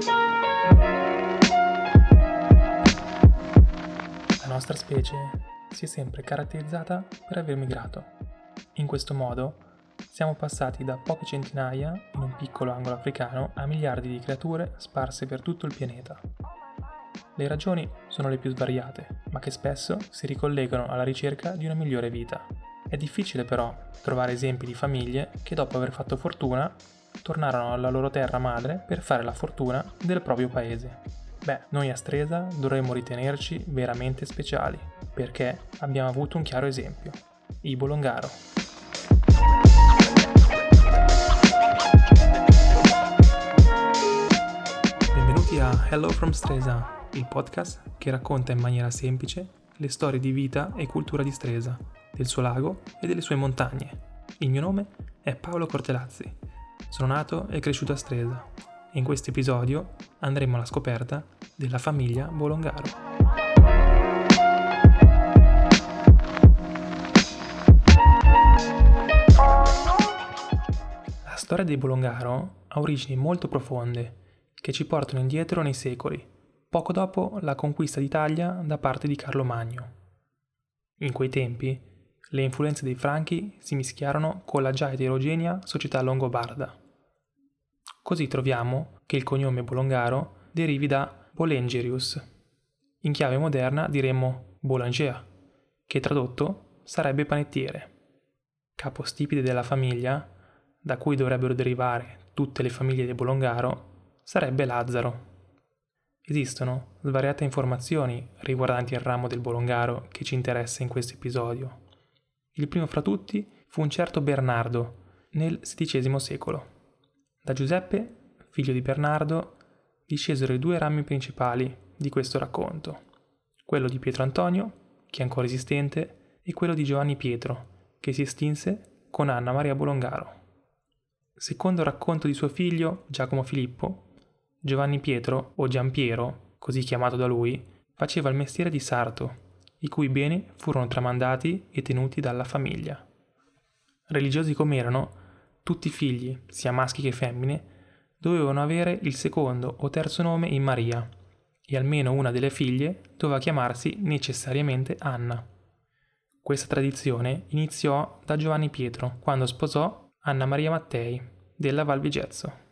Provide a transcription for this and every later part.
La nostra specie si è sempre caratterizzata per aver migrato. In questo modo siamo passati da poche centinaia, in un piccolo angolo africano, a miliardi di creature sparse per tutto il pianeta. Le ragioni sono le più svariate, ma che spesso si ricollegano alla ricerca di una migliore vita. È difficile però trovare esempi di famiglie che dopo aver fatto fortuna tornarono alla loro terra madre per fare la fortuna del proprio paese. Beh, noi a Stresa dovremmo ritenerci veramente speciali, perché abbiamo avuto un chiaro esempio, i Bolongaro. Benvenuti a Hello from Stresa, il podcast che racconta in maniera semplice le storie di vita e cultura di Stresa, del suo lago e delle sue montagne. Il mio nome è Paolo Cortelazzi, sono nato e cresciuto a Stresa e in questo episodio andremo alla scoperta della famiglia Bolongaro. La storia dei Bolongaro ha origini molto profonde che ci portano indietro nei secoli, poco dopo la conquista d'Italia da parte di Carlo Magno. In quei tempi le influenze dei Franchi si mischiarono con la già eterogenea società longobarda. Così troviamo che il cognome Bolongaro derivi da Bolengerius. In chiave moderna diremmo Boulanger, che tradotto sarebbe panettiere. Capostipite della famiglia, da cui dovrebbero derivare tutte le famiglie dei Bolongaro, sarebbe Lazzaro. Esistono svariate informazioni riguardanti il ramo del Bolongaro che ci interessa in questo episodio. Il primo fra tutti fu un certo Bernardo nel XVI secolo. Da Giuseppe, figlio di Bernardo, discesero i due rami principali di questo racconto, quello di Pietro Antonio, che è ancora esistente, e quello di Giovanni Pietro, che si estinse con Anna Maria Bolongaro. Secondo il racconto di suo figlio Giacomo Filippo, Giovanni Pietro, o Giampiero, così chiamato da lui, faceva il mestiere di sarto, i cui beni furono tramandati e tenuti dalla famiglia. Religiosi come erano, tutti i figli, sia maschi che femmine, dovevano avere il secondo o terzo nome in Maria e almeno una delle figlie doveva chiamarsi necessariamente Anna. Questa tradizione iniziò da Giovanni Pietro quando sposò Anna Maria Mattei della Val Vigezzo.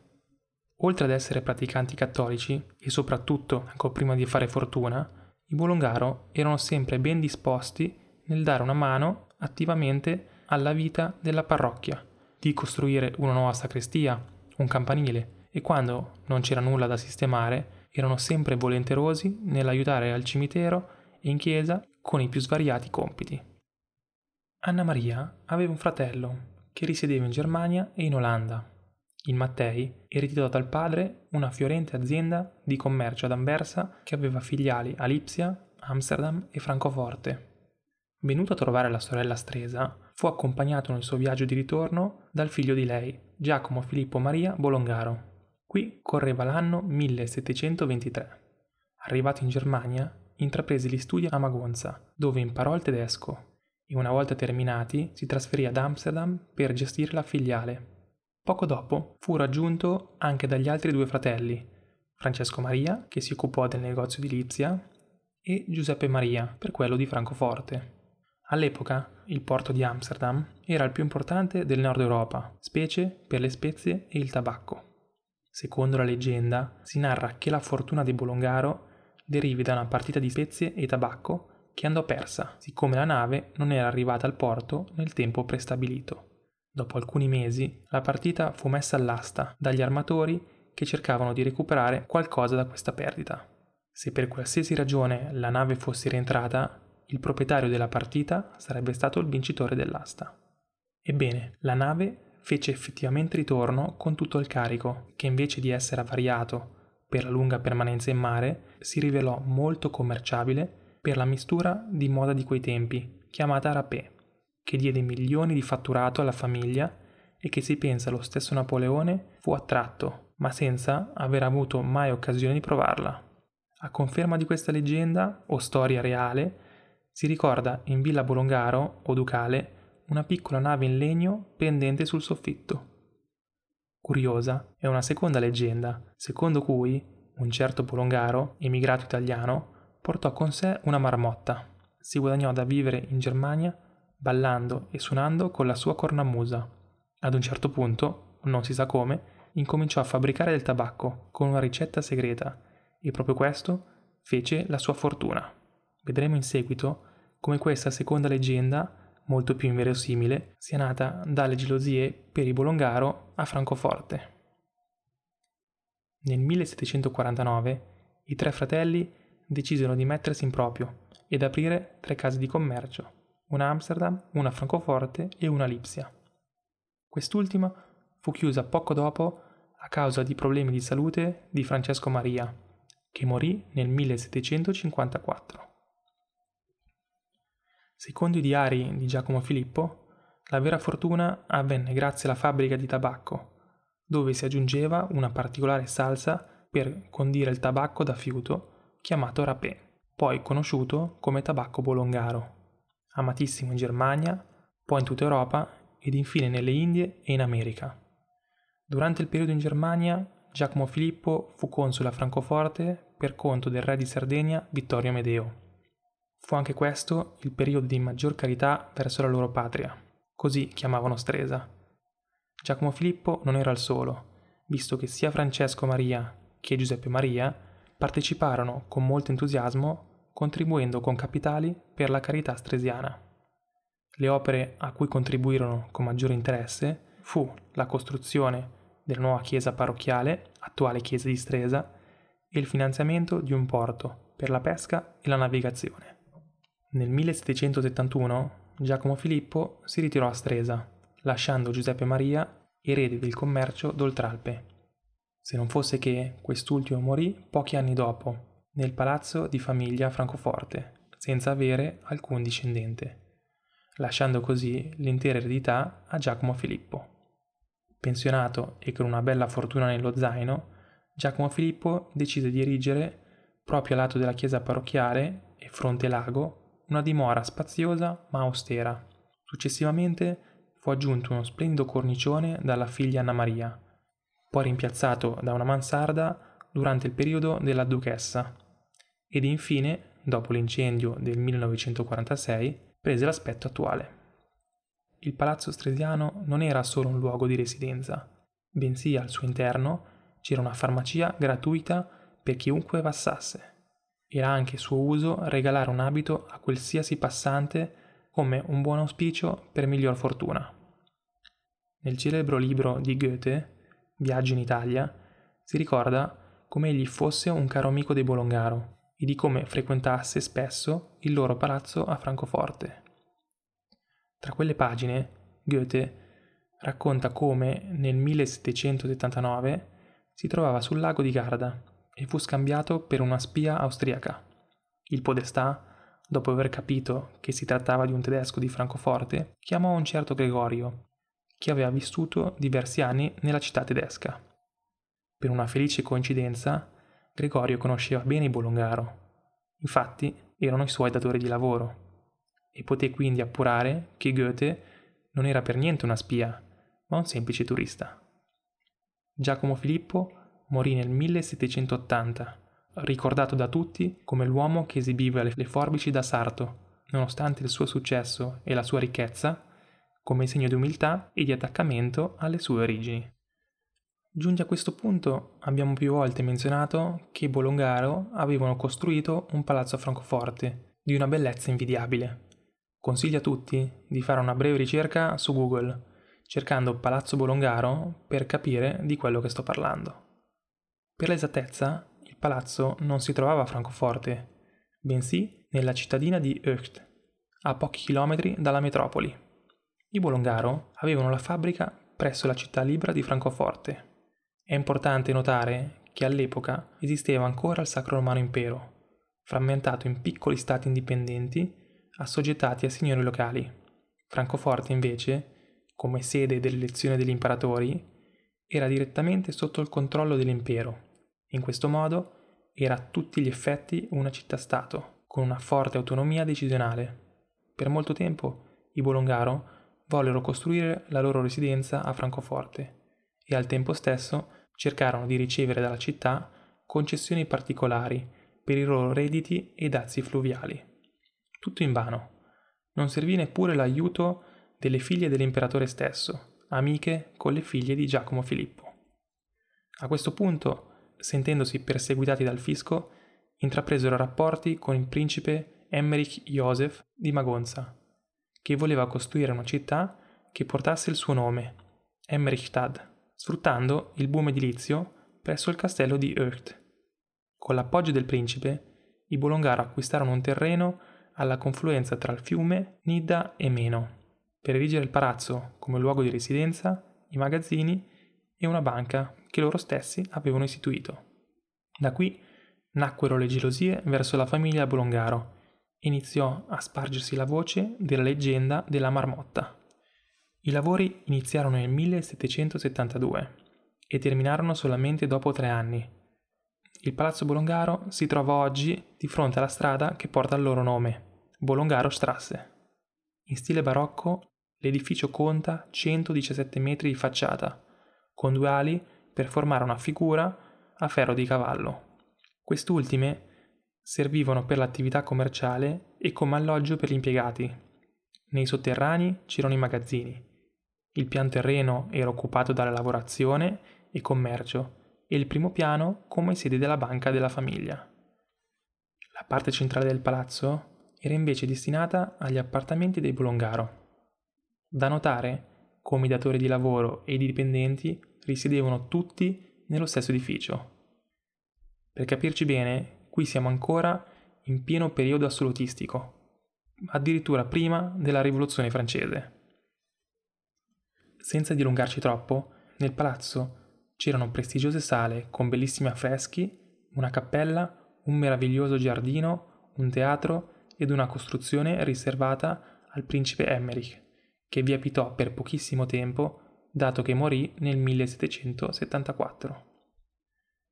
Oltre ad essere praticanti cattolici e soprattutto ancora prima di fare fortuna, i Bolongaro erano sempre ben disposti nel dare una mano attivamente alla vita della parrocchia di costruire una nuova sacrestia, un campanile e quando non c'era nulla da sistemare erano sempre volenterosi nell'aiutare al cimitero e in chiesa con i più svariati compiti. Anna Maria aveva un fratello che risiedeva in Germania e in Olanda. Il Mattei ereditò dal padre una fiorente azienda di commercio ad Anversa che aveva filiali a Lipsia, Amsterdam e Francoforte. Venuto a trovare la sorella Stresa, fu accompagnato nel suo viaggio di ritorno dal figlio di lei, Giacomo Filippo Maria Bolongaro. Qui correva l'anno 1723. Arrivato in Germania, intraprese gli studi a Magonza, dove imparò il tedesco e una volta terminati si trasferì ad Amsterdam per gestire la filiale. Poco dopo fu raggiunto anche dagli altri due fratelli, Francesco Maria, che si occupò del negozio di Lipsia, e Giuseppe Maria, per quello di Francoforte. All'epoca il porto di Amsterdam era il più importante del nord Europa, specie per le spezie e il tabacco. Secondo la leggenda si narra che la fortuna di Bolongaro derivi da una partita di spezie e tabacco che andò persa, siccome la nave non era arrivata al porto nel tempo prestabilito. Dopo alcuni mesi la partita fu messa all'asta dagli armatori che cercavano di recuperare qualcosa da questa perdita. Se per qualsiasi ragione la nave fosse rientrata, il proprietario della partita sarebbe stato il vincitore dell'asta. Ebbene, la nave fece effettivamente ritorno con tutto il carico, che invece di essere avariato per la lunga permanenza in mare, si rivelò molto commerciabile per la mistura di moda di quei tempi, chiamata rapé, che diede milioni di fatturato alla famiglia e che si pensa lo stesso Napoleone fu attratto, ma senza aver avuto mai occasione di provarla. A conferma di questa leggenda o storia reale, si ricorda in Villa Bolongaro o Ducale una piccola nave in legno pendente sul soffitto. Curiosa è una seconda leggenda, secondo cui un certo Polongaro, emigrato italiano, portò con sé una marmotta. Si guadagnò da vivere in Germania ballando e suonando con la sua cornamusa. Ad un certo punto, non si sa come, incominciò a fabbricare del tabacco con una ricetta segreta e proprio questo fece la sua fortuna. Vedremo in seguito come questa seconda leggenda, molto più inverosimile, sia nata dalle gelosie per i Bolongaro a Francoforte. Nel 1749 i tre fratelli decisero di mettersi in proprio ed aprire tre case di commercio, una a Amsterdam, una a Francoforte e una a Lipsia. Quest'ultima fu chiusa poco dopo a causa di problemi di salute di Francesco Maria, che morì nel 1754. Secondo i diari di Giacomo Filippo, la vera fortuna avvenne grazie alla fabbrica di tabacco, dove si aggiungeva una particolare salsa per condire il tabacco da fiuto chiamato rapé, poi conosciuto come tabacco bolongaro, amatissimo in Germania, poi in tutta Europa ed infine nelle Indie e in America. Durante il periodo in Germania, Giacomo Filippo fu console a Francoforte per conto del re di Sardegna Vittorio Amedeo. Fu anche questo il periodo di maggior carità verso la loro patria, così chiamavano Stresa, Giacomo Filippo non era il solo, visto che sia Francesco Maria che Giuseppe Maria parteciparono con molto entusiasmo contribuendo con capitali per la carità stresiana. Le opere a cui contribuirono con maggiore interesse fu la costruzione della nuova chiesa parrocchiale, attuale chiesa di Stresa, e il finanziamento di un porto per la pesca e la navigazione. Nel 1771 Giacomo Filippo si ritirò a Stresa lasciando Giuseppe Maria erede del commercio d'Oltralpe. Se non fosse che quest'ultimo morì pochi anni dopo, nel palazzo di famiglia Francoforte, senza avere alcun discendente, lasciando così l'intera eredità a Giacomo Filippo. Pensionato e con una bella fortuna nello zaino, Giacomo Filippo decise di erigere, proprio a lato della chiesa parrocchiale e fronte lago, una dimora spaziosa ma austera. Successivamente fu aggiunto uno splendido cornicione dalla figlia Anna Maria, poi rimpiazzato da una mansarda durante il periodo della duchessa, ed infine, dopo l'incendio del 1946, prese l'aspetto attuale. Il palazzo stresiano non era solo un luogo di residenza, bensì al suo interno c'era una farmacia gratuita per chiunque passasse. Era anche suo uso regalare un abito a qualsiasi passante come un buon auspicio per miglior fortuna. Nel celebro libro di Goethe, Viaggio in Italia, si ricorda come egli fosse un caro amico dei Bolongaro e di come frequentasse spesso il loro palazzo a Francoforte. Tra quelle pagine, Goethe racconta come nel 1779 si trovava sul lago di Garda e fu scambiato per una spia austriaca. Il podestà, dopo aver capito che si trattava di un tedesco di Francoforte, chiamò un certo Gregorio che aveva vissuto diversi anni nella città tedesca. Per una felice coincidenza, Gregorio conosceva bene i Bolongaro. Infatti, erano i suoi datori di lavoro e poté quindi appurare che Goethe non era per niente una spia, ma un semplice turista. Giacomo Filippo morì nel 1780, ricordato da tutti come l'uomo che esibiva le forbici da sarto, nonostante il suo successo e la sua ricchezza, come segno di umiltà e di attaccamento alle sue origini. Giunti a questo punto abbiamo più volte menzionato che i Bolongaro avevano costruito un palazzo a Francoforte di una bellezza invidiabile. Consiglio a tutti di fare una breve ricerca su Google cercando Palazzo Bolongaro per capire di quello che sto parlando. Per l'esattezza, il palazzo non si trovava a Francoforte, bensì nella cittadina di Eucht, a pochi chilometri dalla metropoli. I Bolongaro avevano la fabbrica presso la città libera di Francoforte. È importante notare che all'epoca esisteva ancora il Sacro Romano Impero, frammentato in piccoli stati indipendenti assoggettati a signori locali. Francoforte invece, come sede dell'elezione degli imperatori, era direttamente sotto il controllo dell'impero. In questo modo era a tutti gli effetti una città-stato, con una forte autonomia decisionale. Per molto tempo i Bolongaro vollero costruire la loro residenza a Francoforte e al tempo stesso cercarono di ricevere dalla città concessioni particolari per i loro redditi e dazi fluviali. Tutto invano. Non servì neppure l'aiuto delle figlie dell'imperatore stesso, amiche con le figlie di Giacomo Filippo. A questo punto, sentendosi perseguitati dal fisco, intrapresero rapporti con il principe Emmerich Joseph di Magonza, che voleva costruire una città che portasse il suo nome, Emmerichstad, sfruttando il boom edilizio presso il castello di Ucht. Con l'appoggio del principe, i Bolongaro acquistarono un terreno alla confluenza tra il fiume Nidda e Meno, per erigere il palazzo come luogo di residenza, i magazzini e una banca che loro stessi avevano istituito. Da qui nacquero le gelosie verso la famiglia Bolongaro iniziò a spargersi la voce della leggenda della marmotta. I lavori iniziarono nel 1772 e terminarono solamente dopo tre anni. Il palazzo Bolongaro si trova oggi di fronte alla strada che porta il loro nome, Bolongaro Strasse. In stile barocco, l'edificio conta 117 metri di facciata, con due ali per formare una figura a ferro di cavallo. Quest'ultime servivano per l'attività commerciale e come alloggio per gli impiegati. Nei sotterranei c'erano i magazzini. Il pian terreno era occupato dalla lavorazione e commercio e il primo piano come sede della banca della famiglia. La parte centrale del palazzo era invece destinata agli appartamenti dei Bolongaro. Da notare come i datori di lavoro e i dipendenti risiedevano tutti nello stesso edificio. Per capirci bene, qui siamo ancora in pieno periodo assolutistico, addirittura prima della rivoluzione francese. Senza dilungarci troppo, nel palazzo c'erano prestigiose sale con bellissimi affreschi, una cappella, un meraviglioso giardino, un teatro ed una costruzione riservata al principe Emmerich, che vi abitò per pochissimo tempo, dato che morì nel 1774.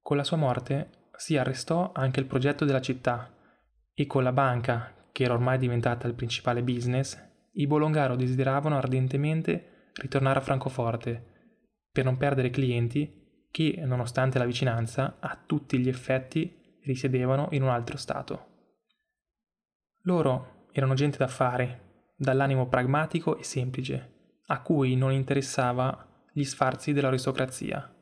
Con la sua morte si arrestò anche il progetto della città e con la banca, che era ormai diventata il principale business, i Bolongaro desideravano ardentemente ritornare a Francoforte per non perdere clienti che, nonostante la vicinanza, a tutti gli effetti risiedevano in un altro stato. Loro erano gente d'affari, dall'animo pragmatico e semplice, a cui non interessava gli sfarzi dell'aristocrazia.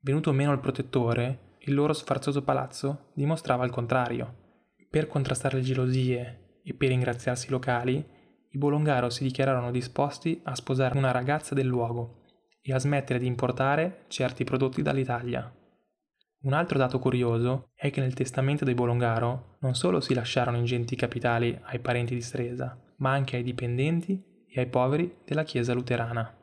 Venuto meno il protettore, il loro sfarzoso palazzo dimostrava il contrario. Per contrastare le gelosie e per ringraziarsi i locali, i Bolongaro si dichiararono disposti a sposare una ragazza del luogo e a smettere di importare certi prodotti dall'Italia. Un altro dato curioso è che nel testamento dei Bolongaro non solo si lasciarono ingenti capitali ai parenti di Stresa, ma anche ai dipendenti e ai poveri della Chiesa luterana.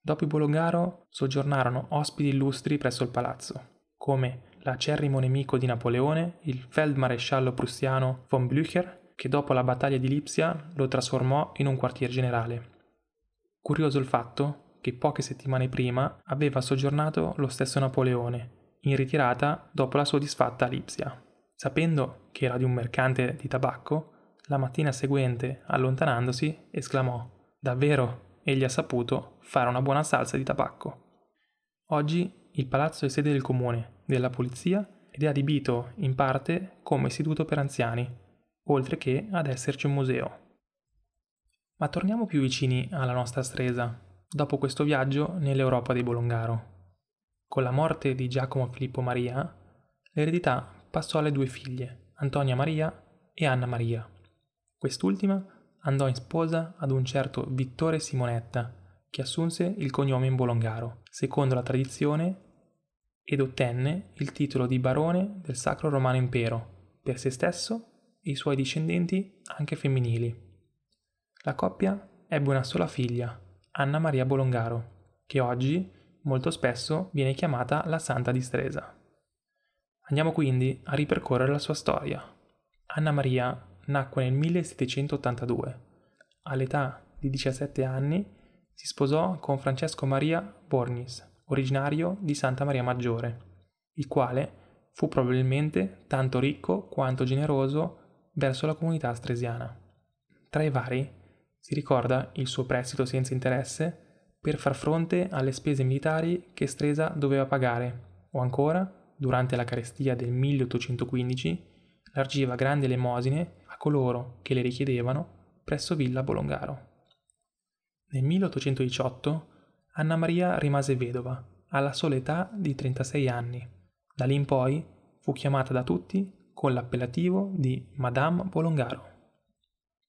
Dopo i Bolongaro soggiornarono ospiti illustri presso il palazzo come l'acerrimo nemico di Napoleone, il feldmaresciallo prussiano von Blücher, che dopo la battaglia di Lipsia lo trasformò in un quartier generale. Curioso il fatto che poche settimane prima aveva soggiornato lo stesso Napoleone, in ritirata dopo la sua disfatta a Lipsia. Sapendo che era di un mercante di tabacco, la mattina seguente, allontanandosi, esclamò Davvero, egli ha saputo fare una buona salsa di tabacco. Oggi il palazzo è sede del comune, della polizia ed è adibito in parte come istituto per anziani, oltre che ad esserci un museo. Ma torniamo più vicini alla nostra stresa, dopo questo viaggio nell'Europa dei Bolongaro. Con la morte di Giacomo Filippo Maria, l'eredità passò alle due figlie, Antonia Maria e Anna Maria. Quest'ultima andò in sposa ad un certo Vittore Simonetta, che assunse il cognome in Bolongaro, secondo la tradizione ed ottenne il titolo di barone del Sacro Romano Impero per se stesso e i suoi discendenti anche femminili. La coppia ebbe una sola figlia, Anna Maria Bolongaro, che oggi molto spesso viene chiamata la Santa di Stresa. Andiamo quindi a ripercorrere la sua storia. Anna Maria nacque nel 1782. All'età di 17 anni si sposò con Francesco Maria Bornis, originario di Santa Maria Maggiore, il quale fu probabilmente tanto ricco quanto generoso verso la comunità stresiana. Tra i vari si ricorda il suo prestito senza interesse per far fronte alle spese militari che Stresa doveva pagare, o ancora durante la carestia del 1815, largiva grandi elemosine a coloro che le richiedevano presso Villa Bolongaro. Nel 1818 Anna Maria rimase vedova, alla sola età di 36 anni. Da lì in poi fu chiamata da tutti con l'appellativo di Madame Bolongaro.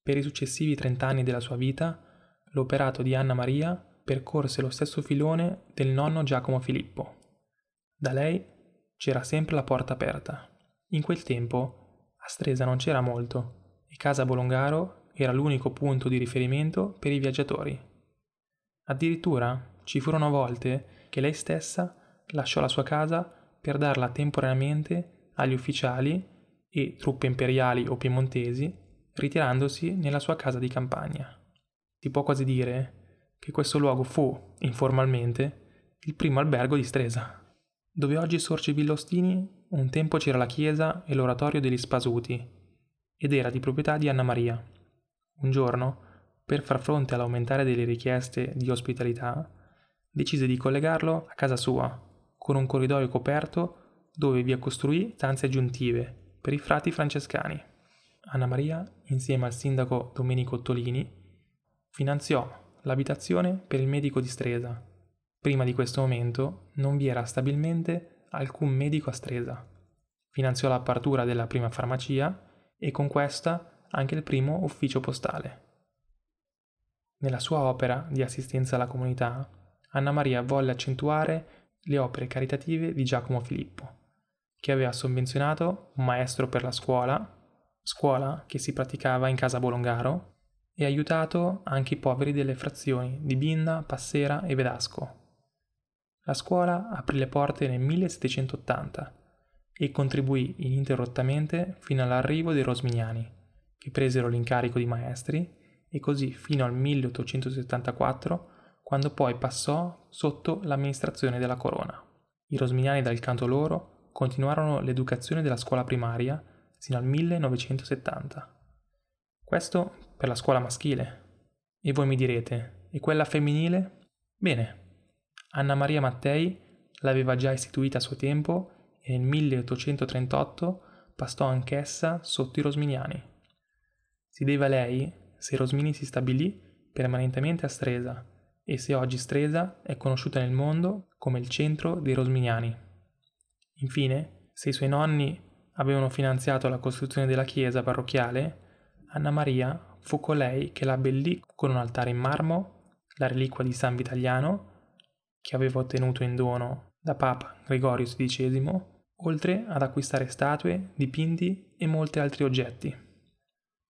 Per i successivi 30 anni della sua vita, l'operato di Anna Maria percorse lo stesso filone del nonno Giacomo Filippo. Da lei c'era sempre la porta aperta. In quel tempo a Stresa non c'era molto e Casa Bolongaro era l'unico punto di riferimento per i viaggiatori. Addirittura ci furono volte che lei stessa lasciò la sua casa per darla temporaneamente agli ufficiali e truppe imperiali o piemontesi, ritirandosi nella sua casa di campagna. Si può quasi dire che questo luogo fu, informalmente, il primo albergo di Stresa. Dove oggi sorge Villostini, un tempo c'era la chiesa e l'oratorio degli Spasuti, ed era di proprietà di Anna Maria. Un giorno, per far fronte all'aumentare delle richieste di ospitalità, decise di collegarlo a casa sua, con un corridoio coperto dove vi costruì stanze aggiuntive per i frati francescani. Anna Maria, insieme al sindaco Domenico Ottolini, finanziò l'abitazione per il medico di Stresa. Prima di questo momento non vi era stabilmente alcun medico a Stresa. Finanziò l'apertura della prima farmacia e con questa anche il primo ufficio postale. Nella sua opera di assistenza alla comunità Anna Maria volle accentuare le opere caritative di Giacomo Filippo, che aveva sovvenzionato un maestro per la scuola, scuola che si praticava in casa Bolongaro, e aiutato anche i poveri delle frazioni di Binda, Passera e Vedasco. La scuola aprì le porte nel 1780 e contribuì ininterrottamente fino all'arrivo dei Rosminiani, che presero l'incarico di maestri, e così fino al 1874 quando poi passò sotto l'amministrazione della corona. I rosminiani dal canto loro continuarono l'educazione della scuola primaria sino al 1970. Questo per la scuola maschile. E voi mi direte, e quella femminile? Bene, Anna Maria Mattei l'aveva già istituita a suo tempo e nel 1838 passò anch'essa sotto i rosminiani. Si deve a lei se Rosmini si stabilì permanentemente a Stresa e se oggi Stresa è conosciuta nel mondo come il centro dei Rosminiani. Infine, se i suoi nonni avevano finanziato la costruzione della chiesa parrocchiale, Anna Maria fu colei che la abbellì con un altare in marmo, la reliquia di San Vitaliano, che aveva ottenuto in dono da Papa Gregorio XVI, oltre ad acquistare statue, dipinti e molti altri oggetti.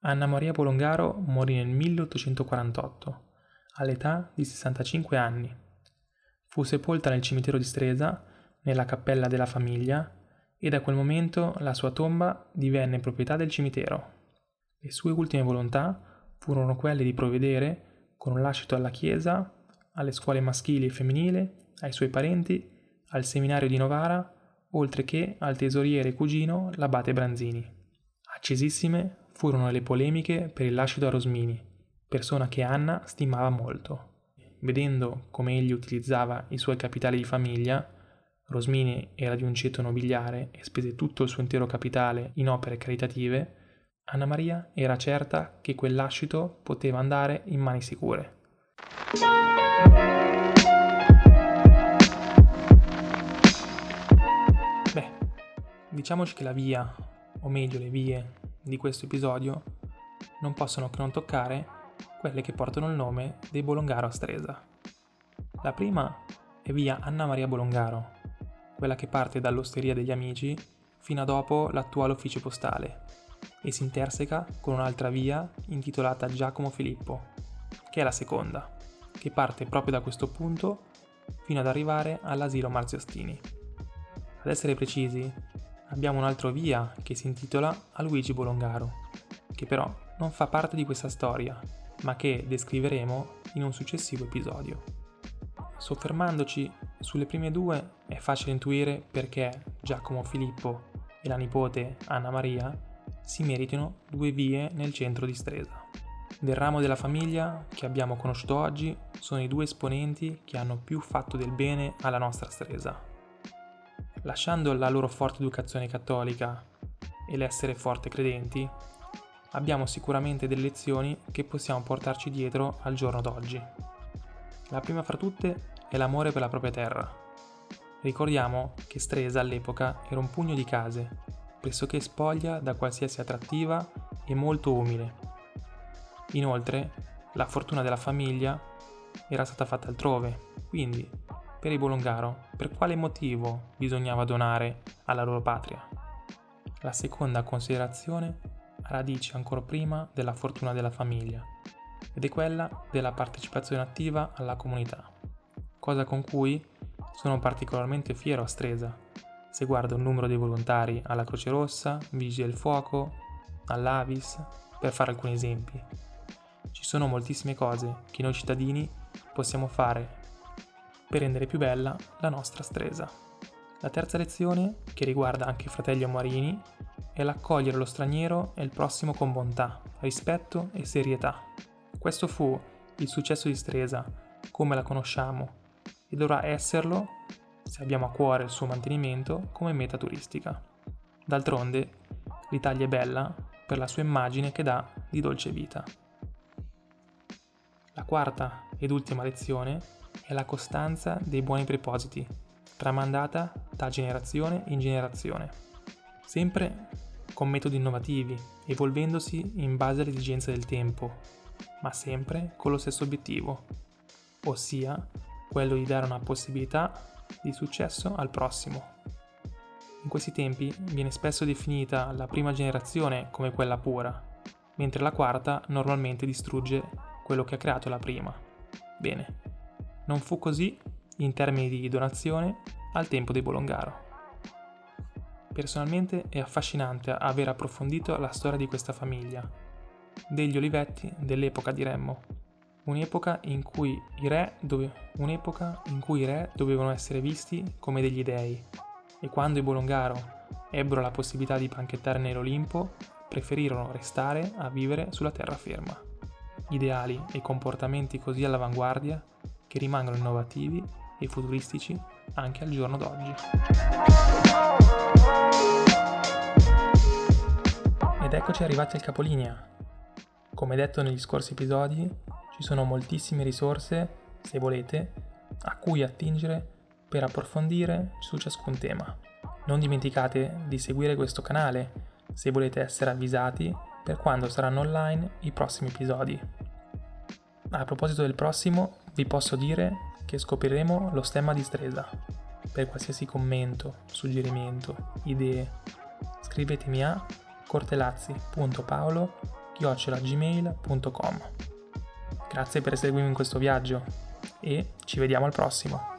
Anna Maria Polongaro morì nel 1848 all'età di 65 anni. Fu sepolta nel cimitero di Stresa, nella cappella della famiglia, e da quel momento la sua tomba divenne proprietà del cimitero. Le sue ultime volontà furono quelle di provvedere, con un lascito alla Chiesa, alle scuole maschili e femminili, ai suoi parenti, al seminario di Novara, oltre che al tesoriere cugino l'abate Branzini. Accesissime furono le polemiche per il lascito a Rosmini, persona che Anna stimava molto. Vedendo come egli utilizzava i suoi capitali di famiglia, Rosmini era di un ceto nobiliare e spese tutto il suo intero capitale in opere caritative, Anna Maria era certa che quel lascito poteva andare in mani sicure. Beh, diciamoci che la via, o meglio le vie di questo episodio, non possono che non toccare quelle che portano il nome dei Bolongaro a Stresa. La prima è via Anna Maria Bolongaro, quella che parte dall'Osteria degli Amici fino a dopo l'attuale ufficio postale e si interseca con un'altra via intitolata Giacomo Filippo, che è la seconda, che parte proprio da questo punto fino ad arrivare all'asilo Marziostini. Ad essere precisi, abbiamo un'altra via che si intitola a Luigi Bolongaro, che però non fa parte di questa storia ma che descriveremo in un successivo episodio. Soffermandoci sulle prime due è facile intuire perché Giacomo Filippo e la nipote Anna Maria si meritino due vie nel centro di Stresa. Del ramo della famiglia che abbiamo conosciuto oggi sono i due esponenti che hanno più fatto del bene alla nostra Stresa. lasciando la loro forte educazione cattolica e l'essere forte credenti, abbiamo sicuramente delle lezioni che possiamo portarci dietro al giorno d'oggi. La prima fra tutte è l'amore per la propria terra. Ricordiamo che Stresa all'epoca era un pugno di case, pressoché spoglia da qualsiasi attrattiva e molto umile. Inoltre, la fortuna della famiglia era stata fatta altrove, quindi per i Bolongaro per quale motivo bisognava donare alla loro patria? La seconda considerazione ha radici ancora prima della fortuna della famiglia ed è quella della partecipazione attiva alla comunità, cosa con cui sono particolarmente fiero a Stresa, se guardo il numero dei volontari alla Croce Rossa, Vigili del Fuoco, all'Avis, per fare alcuni esempi. Ci sono moltissime cose che noi cittadini possiamo fare per rendere più bella la nostra Stresa. La terza lezione, che riguarda anche i fratelli omarini, è l'accogliere lo straniero e il prossimo con bontà, rispetto e serietà. Questo fu il successo di Stresa, come la conosciamo, e dovrà esserlo, se abbiamo a cuore il suo mantenimento, come meta turistica. D'altronde, l'Italia è bella per la sua immagine che dà di dolce vita. La quarta ed ultima lezione è la costanza dei buoni propositi, tramandata da generazione in generazione, sempre con metodi innovativi, evolvendosi in base alle esigenze del tempo, ma sempre con lo stesso obiettivo, ossia quello di dare una possibilità di successo al prossimo. In questi tempi viene spesso definita la prima generazione come quella pura, mentre la quarta normalmente distrugge quello che ha creato la prima. Bene, non fu così in termini di donazione al tempo dei Bolongaro. Personalmente è affascinante aver approfondito la storia di questa famiglia, degli Olivetti dell'epoca diremmo, un'epoca in cui i re, dove... un'epoca in cui i re dovevano essere visti come degli dei e quando i Bolongaro ebbero la possibilità di banchettare nell'Olimpo, preferirono restare a vivere sulla terraferma. Ideali e comportamenti così all'avanguardia che rimangono innovativi e futuristici anche al giorno d'oggi. Ed eccoci arrivati al capolinea. Come detto negli scorsi episodi, ci sono moltissime risorse, se volete, a cui attingere per approfondire su ciascun tema. Non dimenticate di seguire questo canale se volete essere avvisati per quando saranno online i prossimi episodi. A proposito del prossimo, vi posso dire che scopriremo lo stemma di Stresa. Per qualsiasi commento, suggerimento, idee, scrivetemi a cortelazzi.paolo.gmail.com Grazie per seguirmi in questo viaggio e ci vediamo al prossimo.